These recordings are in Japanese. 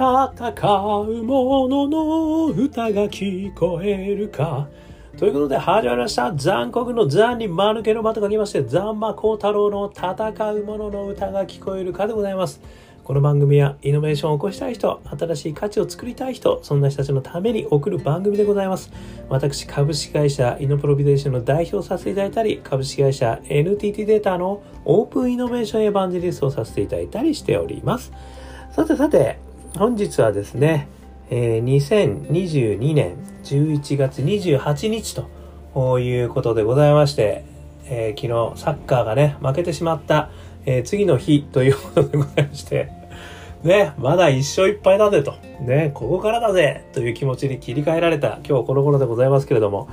戦う者のの歌が聞こえるか。ということで始まりました。残酷の残に間抜けの間と書きまして、残魔高太郎の戦う者のの歌が聞こえるかでございます。この番組はイノベーションを起こしたい人、新しい価値を作りたい人、そんな人たちのために送る番組でございます。私、株式会社イノプロビデーションの代表させていただいたり、株式会社 NTT データのオープンイノベーションエヴァンジリストをさせていただいたりしております。さてさて、本日はですね、えー2022年11月28日ということでございまして、えー昨日サッカーがね、負けてしまった、えー次の日ということでございまして、ね、まだ一勝一敗だぜと、ね、ここからだぜという気持ちに切り替えられた今日この頃でございますけれども、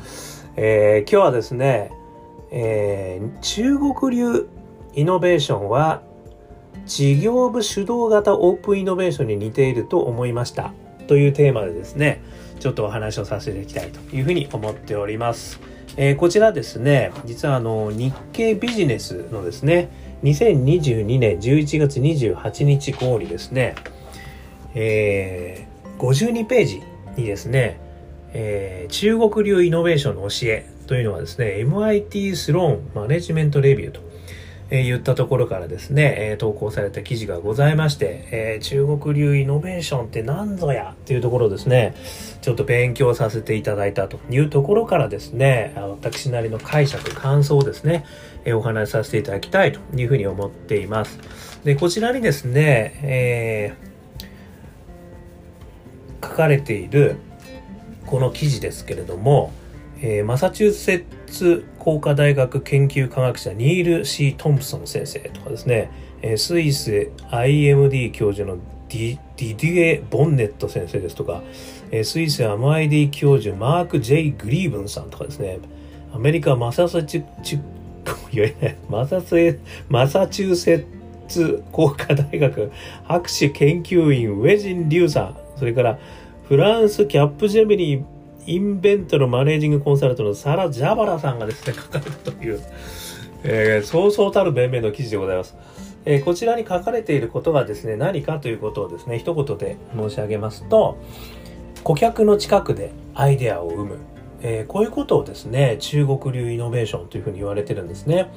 えー今日はですね、えー中国流イノベーションは事業部主導型オープンイノベーションに似ていると思いました。というテーマでですねちょっとお話をさせていきたいというふうに思っております、えーこちらですね実はあの日経ビジネスのですね2022年11月28日号にですね、えー52ページにですね、えー中国流イノベーションの教えというのはですね MIT スローンマネジメントレビューとえ言ったところからですね、え投稿された記事がございまして、えー中国流イノベーションって何ぞやっていうところですね、ちょっと勉強させていただいたというところからですね、私なりの解釈、感想をですね、えお話しさせていただきたいというふうに思っています。で、こちらにですね、えー書かれているこの記事ですけれども、えーマサチューセッツ工科大学研究科学者ニール・ C・ トンプソン先生とかですね、えースイス IMD 教授のディディディエ・ボンネット先生ですとか、えースイス MID 教授マーク・ J・ グリーブンさんとかですね。アメリカマササチュチュ言えないマサツエマサチューセッツ工科大学博士研究員ウェジン・リュウさん。それからフランスキャップジェミニーインベントのマネージングコンサルトのサラ・ジャバラさんがですね、書かれたという、えーそうそうたる弁明の記事でございます。えーこちらに書かれていることがですね、何かということをですね、一言で申し上げますと、顧客の近くでアイデアを生む。えーこういうことをですね、中国流イノベーションというふうに言われてるんですね。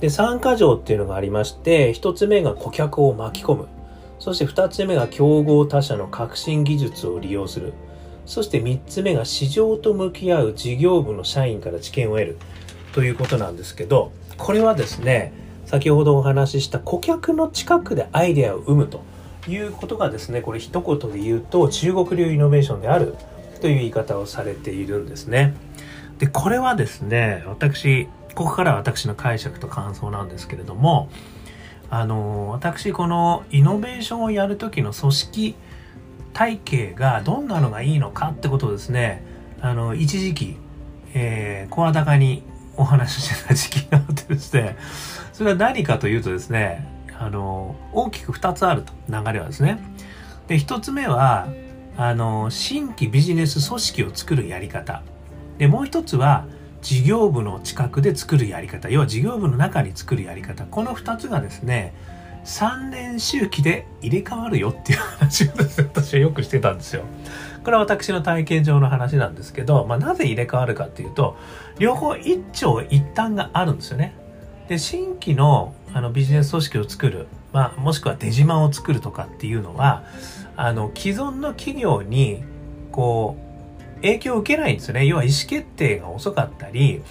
で、参加条っていうのがありまして、一つ目が顧客を巻き込む。そして二つ目が競合他社の革新技術を利用する。そして3つ目が市場と向き合う事業部の社員から知見を得るということなんですけど、これはですね、先ほどお話しした顧客の近くでアイデアを生むということがですね、これ一言で言うと中国流イノベーションであるという言い方をされているんですね。で、これはですね、私、ここからは私の解釈と感想なんですけれども、あの、私このイノベーションをやるときの組織体系がどんなのがいいのかってことをですねあの一時期えー声高にお話ししてた時期があってですねそれは何かというとですねあの大きく2つあると流れはですね。で1つ目はあの新規ビジネス組織を作るやり方。でもう一つは事業部の近くで作るやり方。要は事業部の中に作るやり方。この2つがですね3年周期で入れ替わるよっていう話を私はよくしてたんですよ。これは私の体験上の話なんですけど、まあ、なぜ入れ替わるかっていうと両方一長一短があるんですよね。で新規のあのビジネス組織を作る、まあ、もしくは出島を作るとかっていうのはあの既存の企業にこう影響を受けないんですよね要は意思決定が遅かったり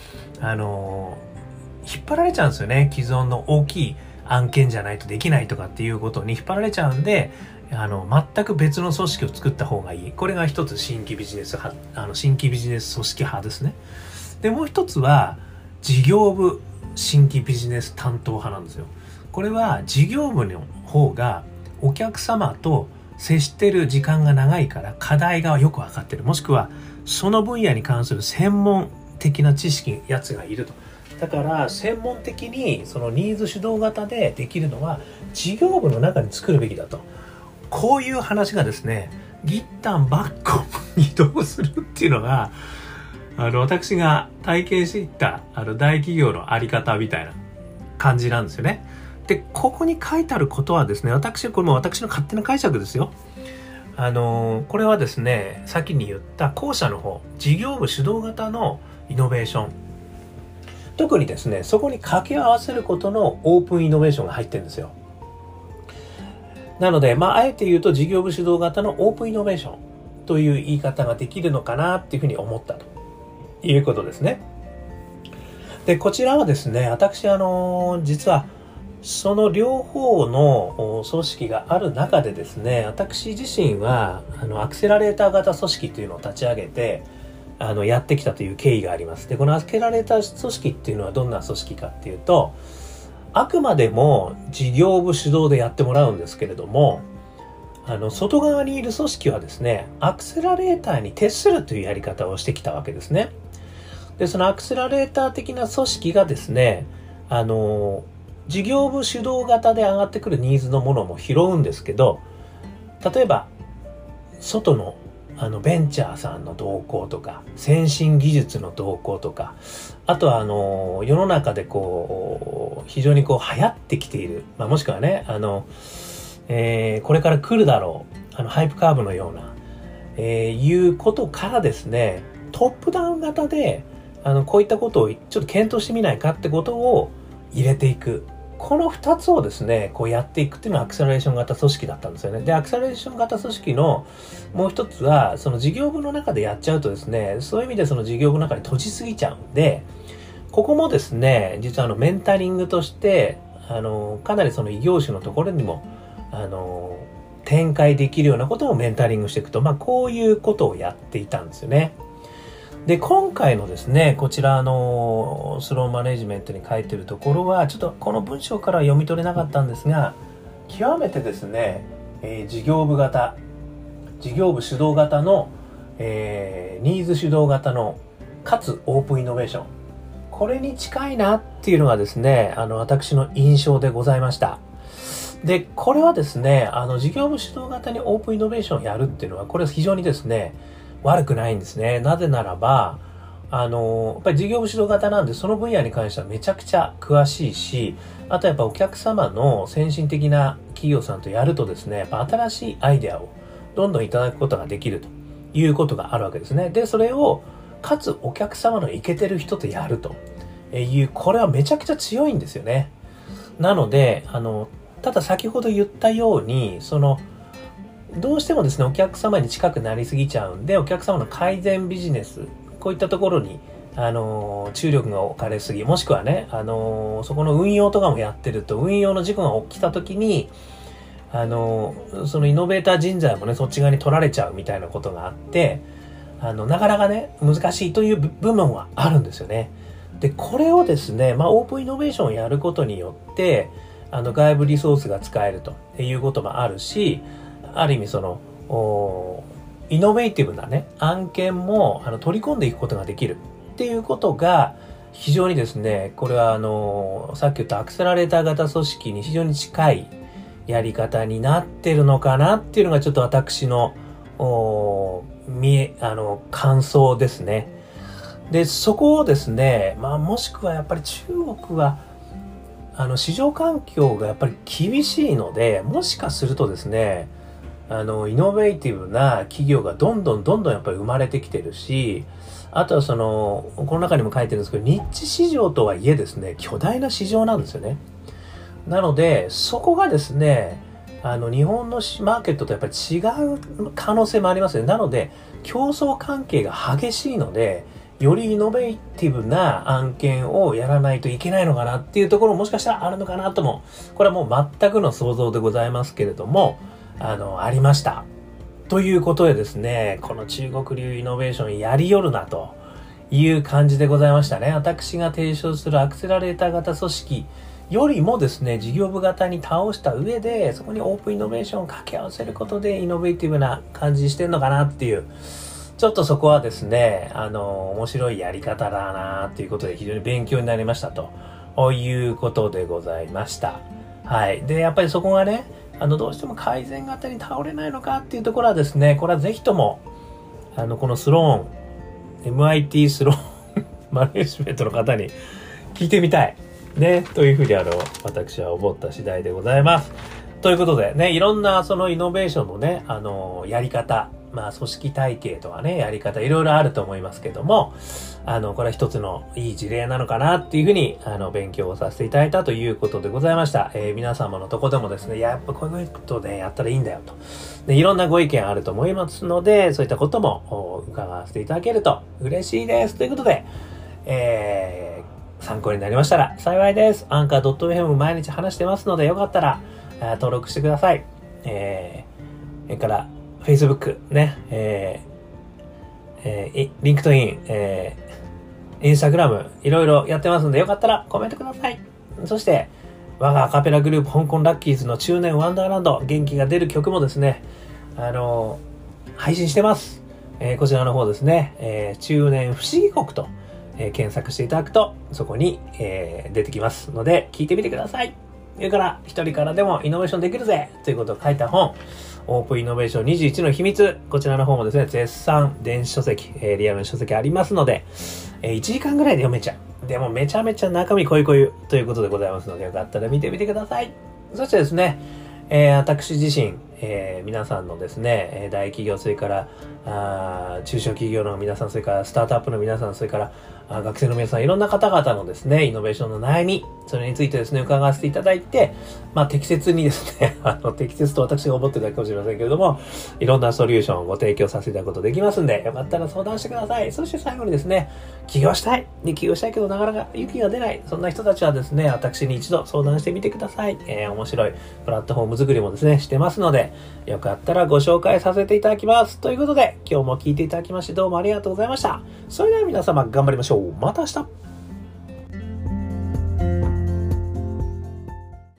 あの引っ張られちゃうんですよね既存の大きい案件じゃないとできないとかっていうことに引っ張られちゃうんであの全く別の組織を作った方がいい。これが一つ新規ビジネス派あの新規ビジネス組織派ですね。でもう一つは事業部新規ビジネス担当派なんですよ。これは事業部の方がお客様と接してる時間が長いから課題がよく分かってる。もしくはその分野に関する専門的な知識やつがいると。だから専門的にそのニーズ主導型でできるのは事業部の中に作るべきだとこういう話がですねギッタンバッコンに移動するっていうのがあの私が体験していったあの大企業のあり方みたいな感じなんですよね。でここに書いてあることはですね私これも私の勝手な解釈ですよ。あのこれはですね先に言った後者の方事業部主導型のイノベーション特にですねそこに掛け合わせることのオープンイノベーションが入ってるんですよ。なのでまああえて言うと事業部主導型のオープンイノベーションという言い方ができるのかなっていうふうに思ったということですね。でこちらはですね私あの実はその両方の組織がある中でですね、私自身は、あの、アクセラレーター型組織っていうのを立ち上げて、あの、やってきたという経緯があります。で、このアクセラレーター組織っていうのはどんな組織かっていうと、あくまでも事業部主導でやってもらうんですけれども、あの、外側にいる組織はですね、アクセラレーターに徹するというやり方をしてきたわけですね。で、そのアクセラレーター的な組織がですね、あの、事業部主導型で上がってくるニーズのものも拾うんですけど例えば外のあのベンチャーさんの動向とか先進技術の動向とかあとはあの世の中でこう非常にこう流行ってきている、まあ、もしくはねあの、えー、これから来るだろうあのハイプカーブのような、えー、いうことからですねトップダウン型であのこういったことをちょっと検討してみないかってことを入れていく。この2つをですね、こうやっていくっていうのはアクセラレーション型組織だったんですよね。で、アクセラレーション型組織のもう一つは、その事業部の中でやっちゃうとですね、そういう意味でその事業部の中に閉じすぎちゃうんで、ここもですね、実はあのメンタリングとして、あの、かなりその異業種のところにも、あの、展開できるようなことをメンタリングしていくと、まあこういうことをやっていたんですよね。で、今回のですね、こちらのスローマネジメントに書いてるところは、ちょっとこの文章からは読み取れなかったんですが、極めてですね、えー、事業部型、事業部主導型の、えー、ニーズ主導型の、かつオープンイノベーション。これに近いなっていうのがですね、あの、私の印象でございました。で、これはですね、あの、事業部主導型にオープンイノベーションをやるっていうのは、これは非常にですね、悪くないんですね。なぜならば、あの、やっぱり事業部主導型なんで、その分野に関してはめちゃくちゃ詳しいし、あとやっぱお客様の先進的な企業さんとやるとですね、やっぱ新しいアイデアをどんどんいただくことができるということがあるわけですね。で、それを、かつお客様のイケてる人とやるという、これはめちゃくちゃ強いんですよね。なので、あの、ただ先ほど言ったように、その、どうしてもですね、お客様に近くなりすぎちゃうんで、お客様の改善ビジネス、こういったところに、あの注力が置かれすぎ、もしくはね、あのそこの運用とかもやってると、運用の事故が起きた時に、あのそのイノベーター人材もね、そっち側に取られちゃうみたいなことがあって、あの、なかなかね、難しいという部分はあるんですよね。で、これをですね、まあ、オープンイノベーションをやることによって、あの、外部リソースが使えるということもあるし、ある意味その、イノベーティブなね、案件もあの取り込んでいくことができるっていうことが、非常にですね、これはあの、さっき言ったアクセラレーター型組織に非常に近いやり方になってるのかなっていうのがちょっと私の、お見え、あの、感想ですね。で、そこをですね、まあもしくはやっぱり中国は、あの、市場環境がやっぱり厳しいので、もしかするとですね、あの、イノベーティブな企業がどんどんどんどんやっぱり生まれてきてるし、あとはその、この中にも書いてるんですけど、ニッチ市場とはいえですね、巨大な市場なんですよね。なので、そこがですね、あの、日本のマーケットとやっぱり違う可能性もありますね。なので、競争関係が激しいので、よりイノベーティブな案件をやらないといけないのかなっていうところももしかしたらあるのかなとも、これはもう全くの想像でございますけれども、あの、ありました。ということでですね、この中国流イノベーションやりよるなという感じでございましたね。私が提唱するアクセラレーター型組織よりもですね、事業部型に倒した上で、そこにオープンイノベーションを掛け合わせることでイノベーティブな感じしてんのかなっていう、ちょっとそこはですね、あの、面白いやり方だなということで非常に勉強になりましたということでございました。はい。で、やっぱりそこがね、あの、どうしても改善型に倒れないのかっていうところはですね、これはぜひとも、あの、このスローン、MIT スローン マネジメントの方に聞いてみたい。ね、というふうにあの、私は思った次第でございます。ということでね、いろんなそのイノベーションのね、あの、やり方、まあ、組織体系とかね、やり方、いろいろあると思いますけども、あの、これは一つのいい事例なのかなっていうふうに、あの、勉強をさせていただいたということでございました。えー、皆様のとこでもですね、やっぱこういうことでやったらいいんだよと。で、いろんなご意見あると思いますので、そういったことも伺わせていただけると嬉しいです。ということで、えー、参考になりましたら幸いです。アンカー .fm 毎日話してますので、よかったら、登録してください。えー、それから、Facebook ね、えー、えー、 LinkedIn、えー、インスタグラム、いろいろやってますんで、よかったらコメントください。そして、我がアカペラグループ、香港ラッキーズの中年ワンダーランド、元気が出る曲もですね、あのー、配信してます。えー、こちらの方ですね、えー、中年不思議国と、え、検索していただくと、そこに、え、出てきますので、聞いてみてください。それから、一人からでもイノベーションできるぜということを書いた本、オープンイノベーション21の秘密。こちらの方もですね、絶賛電子書籍、え、リアルの書籍ありますので、え、1時間ぐらいで読めちゃう。でもめちゃめちゃ中身濃い濃いということでございますので、よかったら見てみてください。そしてですね、えー、私自身、えー、皆さんのですね、大企業、それから、あ中小企業の皆さん、それからスタートアップの皆さん、それから学生の皆さん、いろんな方々のですね、イノベーションの悩み、それについてですね、伺わせていただいて、まあ、適切にですね、あの、適切と私が思ってたかもしれませんけれども、いろんなソリューションをご提供させていただくことできますんで、よかったら相談してください。そして最後にですね、起業したい。で、起業したいけどなかなか勇気が出ない。そんな人たちはですね、私に一度相談してみてください。えー、面白いプラットフォーム作りもですね、してますので、よかったらご紹介させていただきます。ということで、今日も聞いていただきましてどうもありがとうございました。それでは皆様頑張りましょう。また明日